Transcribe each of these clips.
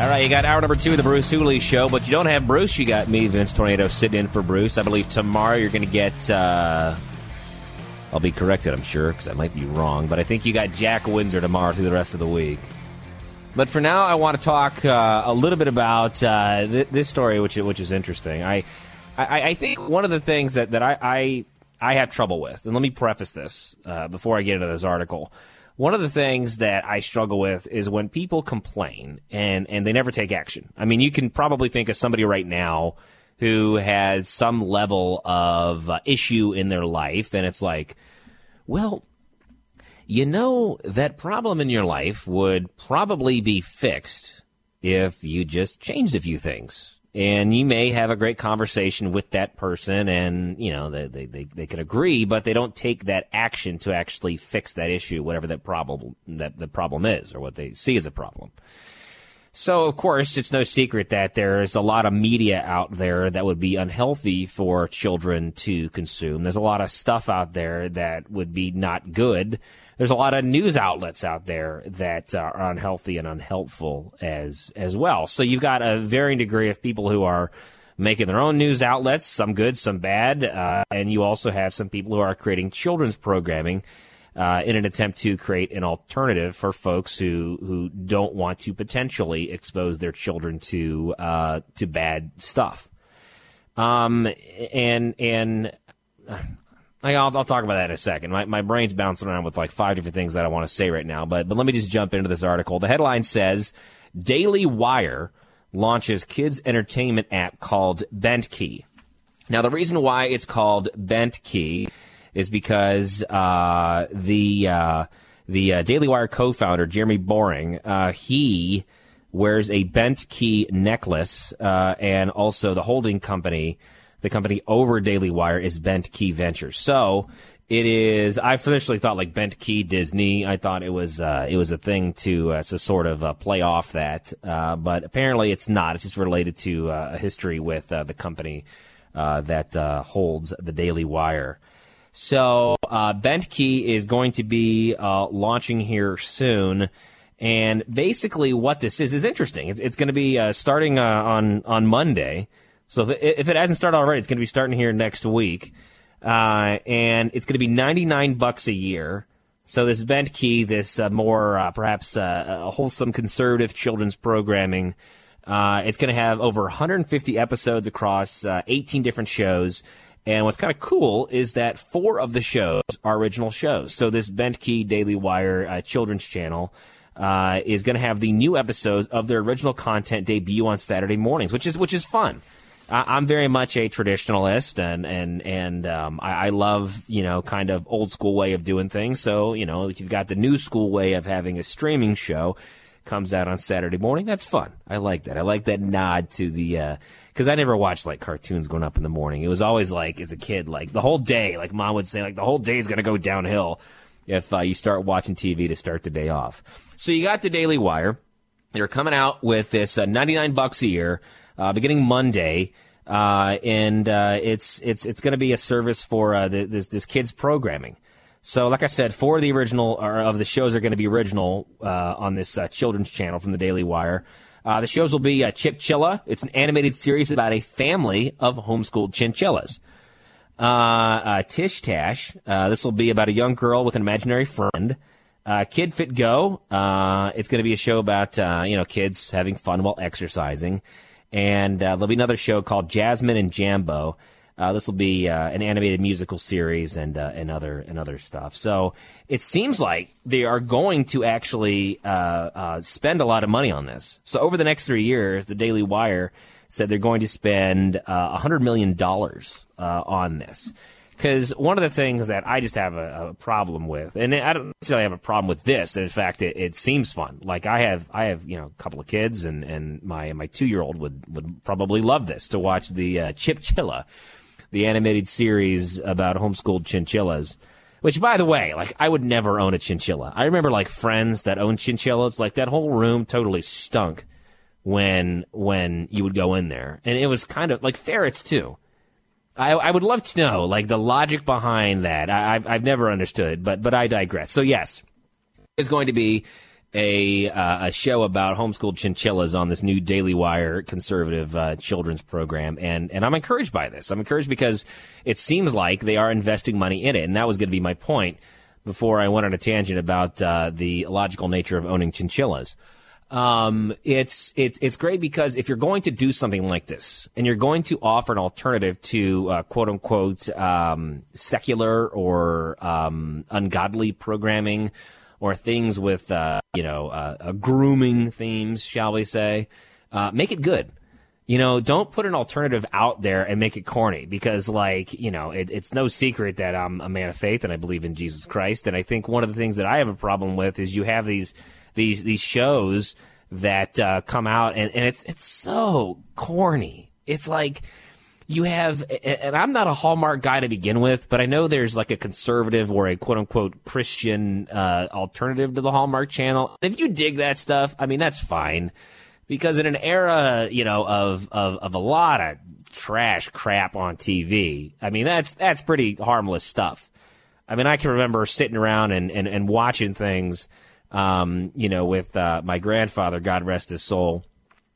All right, you got hour number two of the Bruce Hooley Show, but you don't have Bruce. You got me, Vince Tornado, sitting in for Bruce. I believe tomorrow you're going to get. Uh, I'll be corrected, I'm sure, because I might be wrong, but I think you got Jack Windsor tomorrow through the rest of the week. But for now, I want to talk uh, a little bit about uh, th- this story, which which is interesting. I, I, I think one of the things that that I, I I have trouble with, and let me preface this uh, before I get into this article. One of the things that I struggle with is when people complain and, and they never take action. I mean, you can probably think of somebody right now who has some level of uh, issue in their life, and it's like, well, you know, that problem in your life would probably be fixed if you just changed a few things and you may have a great conversation with that person and you know they, they, they, they can agree but they don't take that action to actually fix that issue whatever that problem that the problem is or what they see as a problem. So of course it's no secret that there's a lot of media out there that would be unhealthy for children to consume. There's a lot of stuff out there that would be not good there's a lot of news outlets out there that are unhealthy and unhelpful as as well. So you've got a varying degree of people who are making their own news outlets, some good, some bad, uh, and you also have some people who are creating children's programming. Uh, in an attempt to create an alternative for folks who, who don't want to potentially expose their children to uh, to bad stuff. Um, and and I'll, I'll talk about that in a second. My, my brain's bouncing around with like five different things that I want to say right now, but, but let me just jump into this article. The headline says Daily Wire launches kids entertainment app called Bentkey. Now, the reason why it's called Bentkey is because uh, the uh, the uh, Daily Wire co-founder Jeremy Boring uh, he wears a Bentkey necklace, uh, and also the holding company the company over Daily Wire is Bentkey Ventures. So it is. I initially thought like Bentkey Disney. I thought it was uh, it was a thing to uh, to sort of uh, play off that, uh, but apparently it's not. It's just related to uh, a history with uh, the company that holds the Daily Wire. So Bentkey is going to be launching here soon. And basically, what this is is interesting. It's, it's going to be starting on on Monday. So if it, if it hasn't started already, it's going to be starting here next week, uh, and it's going to be ninety nine bucks a year. So this Bentkey, this uh, more uh, perhaps uh, wholesome conservative children's programming, uh, it's going to have over 150 episodes across uh, 18 different shows. And what's kind of cool is that four of the shows are original shows. So this Bentkey Daily Wire children's channel. is going to have the new episodes of their original content debut on Saturday mornings, which is which is fun. I'm very much a traditionalist, and and and um, I, I, love you know kind of old school way of doing things. So you know you've got the new school way of having a streaming show comes out on Saturday morning. That's fun. I like that. I like that nod to the because uh, I never watched like cartoons going up in the morning. It was always like as a kid, like the whole day, like mom would say, like the whole day is gonna go downhill if uh, you start watching TV to start the day off. So you got the Daily Wire. They're coming out with this uh, 99 bucks a year beginning Monday. Uh, and uh, it's it's it's going to be a service for uh, the, this this kids programming. So, like I said, four of the original of the shows are going to be original uh, on this uh, children's channel from the Daily Wire. Uh, the shows will be Chip Chilla. It's an animated series about a family of homeschooled chinchillas. Tish Tash. this will be about a young girl with an imaginary friend. Kid Fit Go. it's going to be a show about you know kids having fun while exercising and uh, there'll be another show called Jasmine and Jambo. Uh, this will be uh, an animated musical series and uh, and other and other stuff. So it seems like they are going to actually uh, uh, spend a lot of money on this. So over the next three years, the Daily Wire said they're going to spend hundred million dollars on this. Because one of the things that I just have a, a, problem with, and I don't necessarily have a problem with this. In fact, it, it seems fun. Like I have, I have, you know, a couple of kids, and, and my my two year old would would probably love this to watch the uh, Chip Chilla, the animated series about homeschooled chinchillas. Which, by the way, like I would never own a chinchilla. I remember like friends that owned chinchillas. Like that whole room totally stunk when when you would go in there, and it was kind of like ferrets too. I, I would love to know like the logic behind that. I, have I've never understood, but but I digress. So yes, it's going to be a uh, a show about homeschooled chinchillas on this new Daily Wire conservative uh, children's program, and and I'm encouraged by this. I'm encouraged because it seems like they are investing money in it, and that was going to be my point before I went on a tangent about uh, the logical nature of owning chinchillas. Um, it's it's it's great because if you're going to do something like this and you're going to offer an alternative to uh, quote unquote um, secular or um, ungodly programming or things with uh, you know uh, grooming themes, shall we say, uh, make it good. You know, don't put an alternative out there and make it corny because, like, you know, it, it's no secret that I'm a man of faith and I believe in Jesus Christ. And I think one of the things that I have a problem with is you have these these these shows that uh, come out, and, and it's it's so corny. It's like you have, and I'm not a Hallmark guy to begin with, but I know there's like a conservative or a quote unquote Christian uh, alternative to the Hallmark Channel. If you dig that stuff, I mean that's fine, because in an era, you know, of of of a lot of trash crap on TV, I mean that's that's pretty harmless stuff. I mean, I can remember sitting around and, and, and watching things um, you know, with uh, my grandfather, God rest his soul.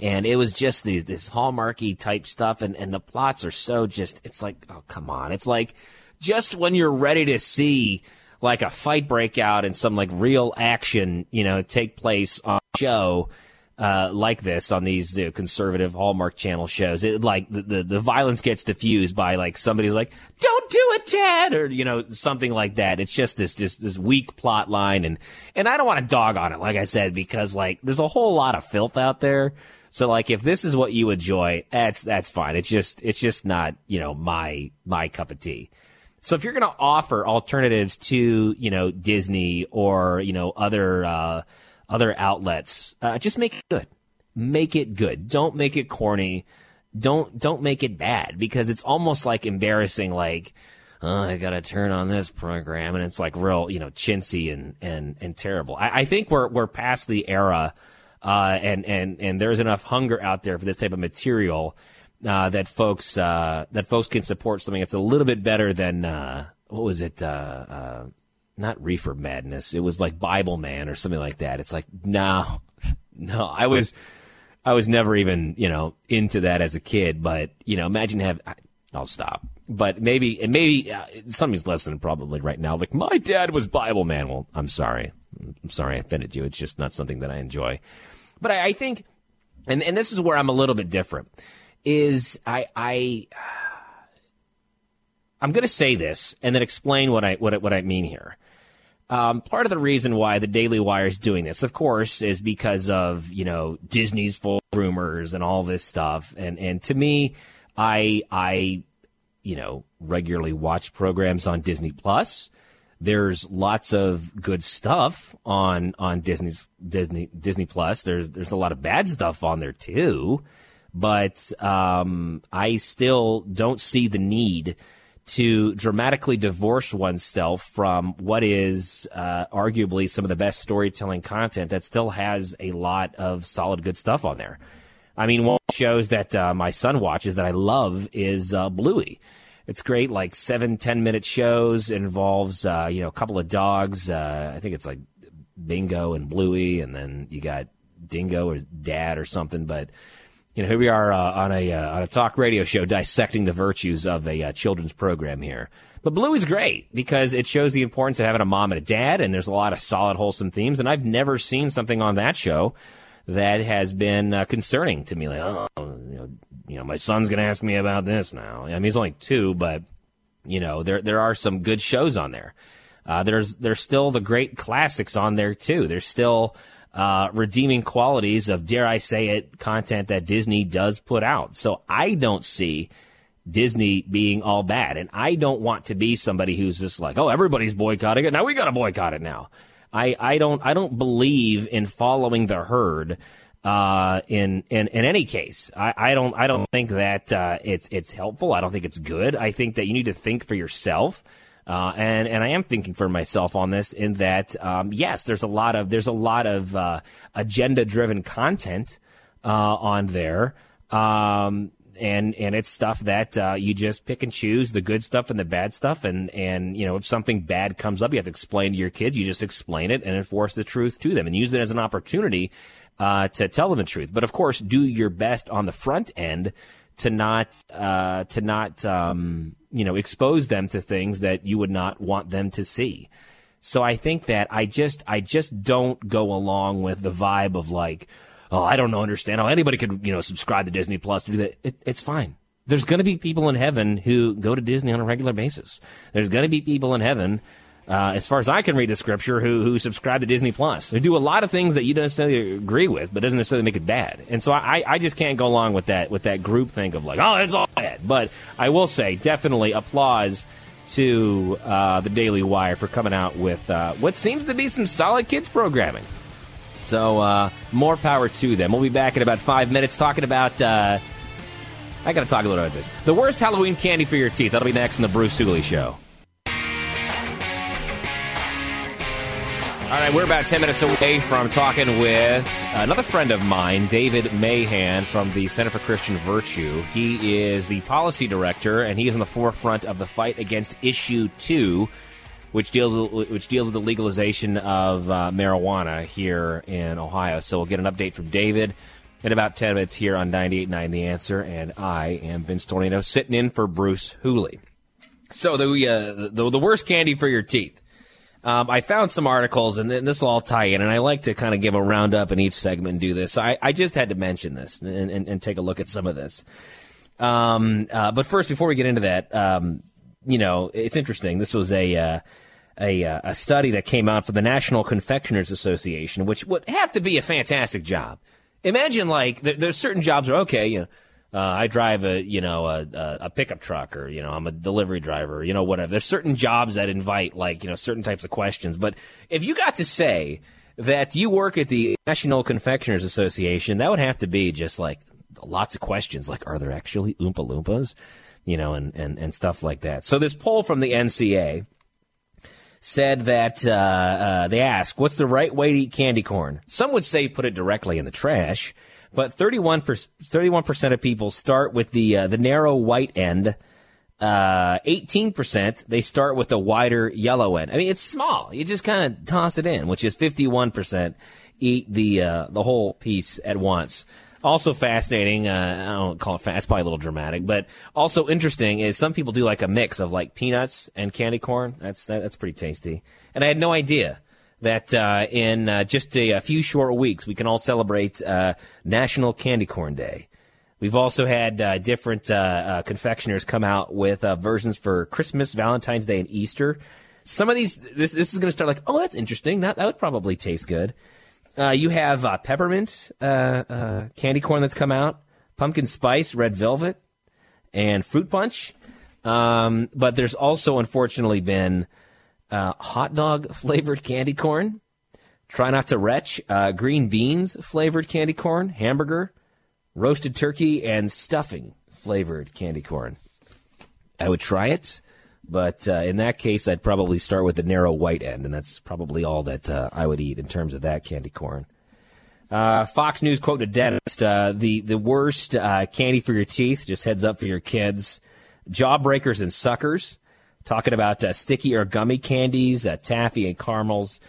And it was just the, this hallmarky type stuff, and, and the plots are so just, it's like, oh, come on. It's like just when you're ready to see like a fight break out and some like real action, you know, take place on show, uh, like this on these you know, conservative Hallmark Channel shows. It like the, the, the violence gets diffused by like somebody's like, "Don't do it, Dad," or you know something like that. It's just this this this weak plot line, and and I don't want to dog on it, like I said, because like there's a whole lot of filth out there. So like if this is what you enjoy, that's that's fine. It's just it's just not you know my my cup of tea. So if you're going to offer alternatives to you know Disney or you know other uh, other outlets. Uh, just make it good. Make it good. Don't make it corny. Don't don't make it bad because it's almost like embarrassing. Like, oh, I got to turn on this program, and it's like real, you know, chintzy and and and terrible. I, I think we're we're past the era, uh, and and and there's enough hunger out there for this type of material. Uh, that folks uh, that folks can support something that's a little bit better than uh, what was it? Not reefer madness. It was like Bibleman or something like that. It's like no, no. I was, I was never even you know into that as a kid. But you know, imagine have. I'll stop. But maybe, maybe uh, somebody's listening probably right now. Like my dad was Bibleman. Well, I'm sorry. I'm sorry I offended you. It's just not something that I enjoy. But I, I think, and and this is where I'm a little bit different. Is I I. I'm going to say this and then explain what I what what I mean here. Um, part of the reason why the Daily Wire is doing this, of course, is because of you know Disney's full rumors and all this stuff. And and to me, I I you know regularly watch programs on Disney Plus. There's lots of good stuff on on Disney's Disney Disney Plus. There's there's a lot of bad stuff on there too, but um, I still don't see the need to dramatically divorce oneself from what is uh, arguably some of the best storytelling content that still has a lot of solid good stuff on there. I mean, one shows that uh, my son watches that I love is uh, Bluey. It's great, like seven, ten minute shows. It involves, uh, you know, a couple of dogs. Uh, I think it's like Bingo and Bluey, and then you got Dingo or Dad or something. But you know, here we are uh, on a uh, on a talk radio show dissecting the virtues of a uh, children's program here. But Bluey's great because it shows the importance of having a mom and a dad, and there's a lot of solid, wholesome themes. And I've never seen something on that show that has been uh, concerning to me. Like, oh, you know, you know, my son's going to ask me about this now. I mean, he's only two, but you know, there there are some good shows on there. Uh, there's there's still the great classics on there too. There's still uh, redeeming qualities of, dare I say it, content that Disney does put out. So I don't see Disney being all bad. And I don't want to be somebody who's just like, oh, everybody's boycotting it. Now we got to boycott it now. I, I don't I don't believe in following the herd. Uh, in, in in any case, I, I don't I don't think that uh, it's it's helpful. I don't think it's good. I think that you need to think for yourself. Uh, and and I am thinking for myself on this in that um, yes, there's a lot of there's a lot of uh, agenda driven content uh, on there. Um, and and it's stuff that uh, you just pick and choose the good stuff and the bad stuff. And and you know if something bad comes up you have to explain to your kids you just explain it and enforce the truth to them and use it as an opportunity uh, to tell them the truth. But of course do your best on the front end to not uh, to not um, you know expose them to things that you would not want them to see so I think that I just I just don't go along with the vibe of like oh, I don't understand how anybody could, you know, subscribe to Disney Plus to do that. It, it's fine. There's going to be people in heaven who go to Disney on a regular basis. There's going to be people in heaven, uh, as far as I can read the scripture, who who subscribe to Disney Plus. They do a lot of things that you don't necessarily agree with, but doesn't necessarily make it bad. And so I, I just can't go along with that with that group think of like, oh, it's all bad. But I will say, definitely applause to uh, the Daily Wire for coming out with uh, what seems to be some solid kids programming. So uh, more power to them. We'll be back in about five minutes talking about. Uh, I got to talk a little about this. The worst Halloween candy for your teeth. That'll be next in the Bruce Hooley Show. All right, we're about 10 minutes away from talking with another friend of mine, David Mahan from the Center for Christian Virtue. He is the policy director, and he is on the forefront of the fight against Issue 2, which deals which deals with the legalization of uh, marijuana here in Ohio. So we'll get an update from David in about 10 minutes here on 98.9 The Answer, and I am Vince Tornado sitting in for Bruce Hooley. So the, uh, the, the worst candy for your teeth. Um, I found some articles, and this will all tie in, and I like to kind of give a roundup in each segment and do this. So I, I just had to mention this and, and, and, take a look at some of this. Um, uh, but first, before we get into that, um, you know, it's interesting. This was a uh, a, uh, a study that came out for the National Confectioners Association, which would have to be a fantastic job. Imagine like there, there's certain jobs where okay, you know, uh, I drive a you know a, a pickup truck or you know I'm a delivery driver, you know whatever. There's certain jobs that invite like you know certain types of questions, but if you got to say that you work at the National Confectioners Association, that would have to be just like lots of questions, like are there actually Oompa Loompas, you know, and and and stuff like that. So this poll from the NCA said that uh, uh, they ask, "What's the right way to eat candy corn?" Some would say put it directly in the trash, but 31 percent of people start with the uh, the narrow white end. Uh, 18% they start with the wider yellow end. I mean, it's small. You just kind of toss it in, which is 51% eat the uh, the whole piece at once. Also fascinating. Uh, I don't call it fast. That's probably a little dramatic, but also interesting is some people do like a mix of like peanuts and candy corn. That's that, that's pretty tasty. And I had no idea that uh, in uh, just a, a, few short weeks we can all celebrate uh, National Candy Corn Day. We've also had uh, different uh, confectioners come out with versions for Christmas, Valentine's Day, and Easter. Some of these, this, this is going to start like, oh, that's interesting. That that would probably taste good. Uh, you have uh, peppermint uh, uh, candy corn that's come out, pumpkin spice, red velvet, and fruit punch. Um, but there's also, unfortunately, been uh, hot dog flavored candy corn. Try not to retch. Uh, green beans flavored candy corn, hamburger, roasted turkey, and stuffing flavored candy corn. I would try it. But uh, in that case, I'd probably start with the narrow white end, and that's probably all that uh, I would eat in terms of that candy corn. Uh, Fox News quoted a dentist: uh, "the the worst candy for your teeth. Just heads up for your kids. Jawbreakers and suckers. Talking about uh, sticky or gummy candies, taffy and caramels."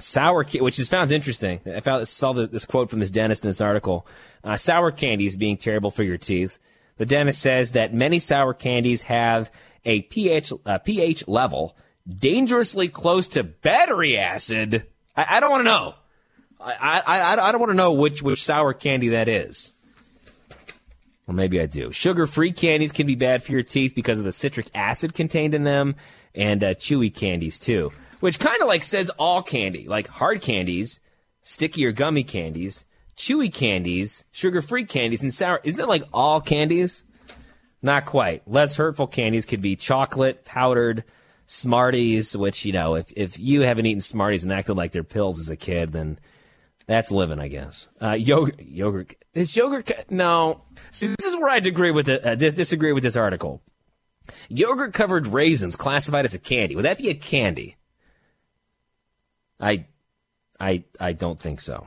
sour, ca- which is found interesting. I found saw the, this quote from this dentist in this article. sour candies being terrible for your teeth. The dentist says that many sour candies have a pH, uh, pH level dangerously close to battery acid. I, I don't want to know. I, I, I don't want to know which, which sour candy that is. Or maybe I do. Sugar free candies can be bad for your teeth because of the citric acid contained in them, and uh, chewy candies too. Which kind of like says all candy, like hard candies, sticky or gummy candies, chewy candies, sugar free candies, and sour. Isn't it like all candies? Not quite. Less hurtful candies could be chocolate, powdered, Smarties, which, you know, if, if you haven't eaten Smarties and acted like they're pills as a kid, then that's living, I guess. Uh, yogurt, yogurt, is yogurt, no. See, this is where I disagree with, the, uh, disagree with this article. Yogurt covered raisins classified as a candy. Would that be a candy? I, I, I don't think so.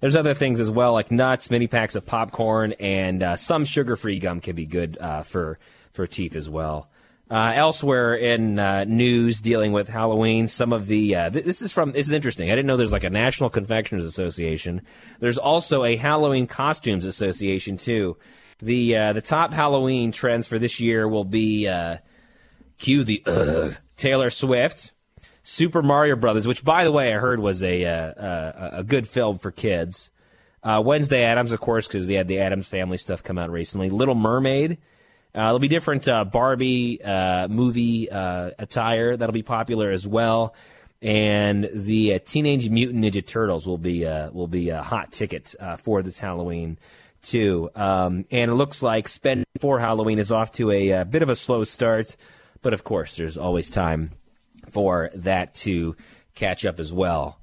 There's other things as well, like nuts, mini packs of popcorn, and uh, some sugar-free gum can be good uh, for for teeth as well. Uh, elsewhere in uh, news dealing with Halloween, some of the uh, th- this is from this is interesting. I didn't know there's like a National Confectioners Association. There's also a Halloween Costumes Association too. The uh, the top Halloween trends for this year will be cue the Taylor Swift, Super Mario Brothers, which, by the way, I heard was a uh, a good film for kids. Uh, Wednesday Addams, of course, because they had the Addams Family stuff come out recently. Little Mermaid. Uh, there'll be different uh, Barbie uh, movie uh, attire that'll be popular as well, and the Teenage Mutant Ninja Turtles will be will be a hot ticket for this Halloween too. Um, and it looks like spending for Halloween is off to a, a bit of a slow start, but of course, there's always time for that to catch up as well.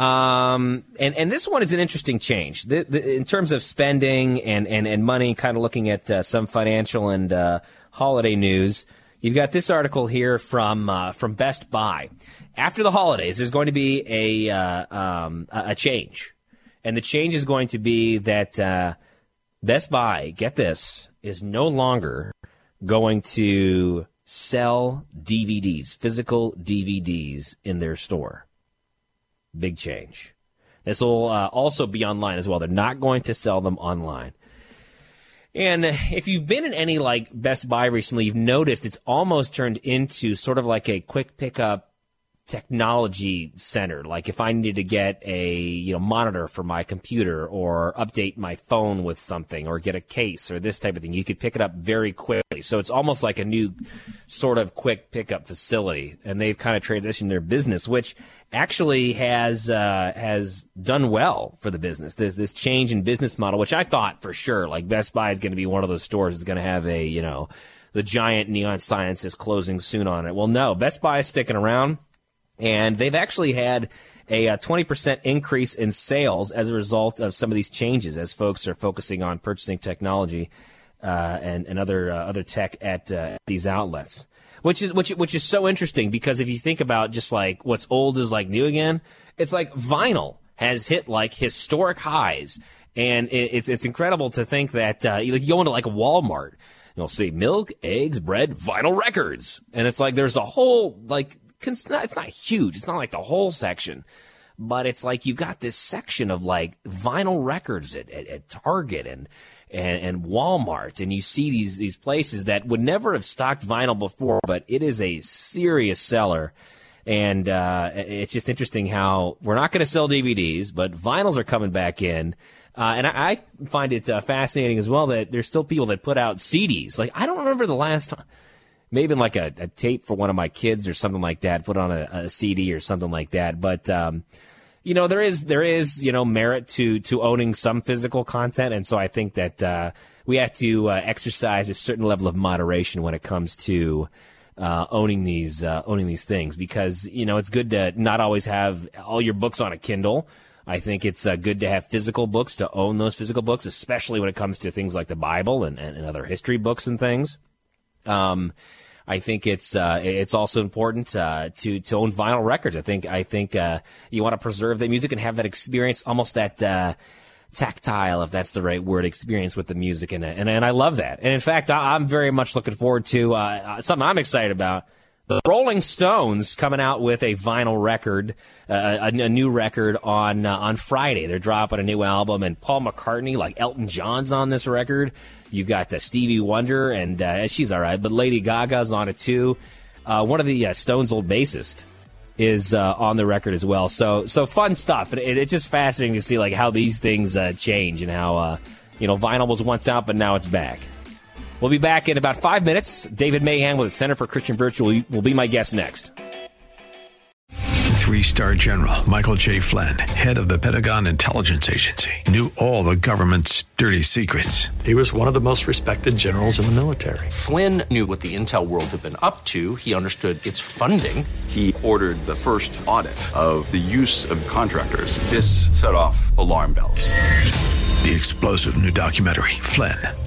Um, and, and this one is an interesting change the, the, in terms of spending and, and, and money, kind of looking at uh, some financial and uh, holiday news. You've got this article here from uh, from Best Buy. After the holidays, there's going to be a uh, um, a change, and the change is going to be that uh, Best Buy, get this, is no longer going to sell DVDs, physical DVDs in their store. Big change. This will uh, also be online as well. They're not going to sell them online. And if you've been in any like Best Buy recently, you've noticed it's almost turned into sort of like a quick pickup technology center. Like if I needed to get a you know monitor for my computer or update my phone with something or get a case or this type of thing, you could pick it up very quickly. So it's almost like a new sort of quick pickup facility, and they've kind of transitioned their business, which actually has uh, has done well for the business. There's this change in business model, which I thought for sure, like Best Buy is going to be one of those stores that's going to have a you know the giant neon signs is closing soon on it. Well, no, Best Buy is sticking around and they've actually had a, a uh, 20% increase in sales as a result of some of these changes as folks are focusing on purchasing technology uh, and, and other uh, other tech at uh, these outlets. Which is which which is so interesting because if you think about just like what's old is like new again, it's like vinyl has hit like historic highs, and it's it's incredible to think that uh, you go into like Walmart, you'll see milk, eggs, bread, vinyl records, and it's like there's a whole like it's not huge. It's not like the whole section, but it's like you've got this section of like vinyl records at, at, at Target and, and, and Walmart, and you see these these places that would never have stocked vinyl before, but it is a serious seller. And uh, it's just interesting how we're not going to sell DVDs, but vinyls are coming back in. Uh, and I, I, find it uh, fascinating as well that there's still people that put out CDs. Like I don't remember the last time maybe like a, a, tape for one of my kids or something like that, put on a, a CD or something like that. But um, you know, there is there is you know merit to to owning some physical content, and so I think that uh, we have to uh, exercise a certain level of moderation when it comes to. Uh, owning these uh, owning these things because you know it's good to not always have all your books on a Kindle. I think it's uh, good to have physical books to own those physical books, especially when it comes to things like the Bible and, and, and other history books and things. Um, I think it's uh, it's also important uh, to to own vinyl records. I think I think uh, you want to preserve that music and have that experience, almost that uh, tactile, if that's the right word, experience with the music in it. And and I love that. And in fact, I, am very much looking forward to uh, something I'm excited about. The Rolling Stones coming out with a vinyl record, uh, a, a, new record on on Friday. They're dropping a new album, and Paul McCartney, like Elton John's on this record. You've got uh, Stevie Wonder, and uh, she's all right, but Lady Gaga's on it too. Uh, one of the uh, Stones' old bassist is uh, on the record as well. So, so fun stuff. It, it's just fascinating to see like how these things uh, change and how you know vinyl was once out, but now it's back. We'll be back in about five minutes. David Mahan with the Center for Christian Virtue will be my guest next. three star general Michael J. Flynn, head of the Pentagon Intelligence Agency, knew all the government's dirty secrets. He was one of the most respected generals in the military. Flynn knew what the intel world had been up to. He understood its funding. He ordered the first audit of the use of contractors. This set off alarm bells. The explosive new documentary, Flynn,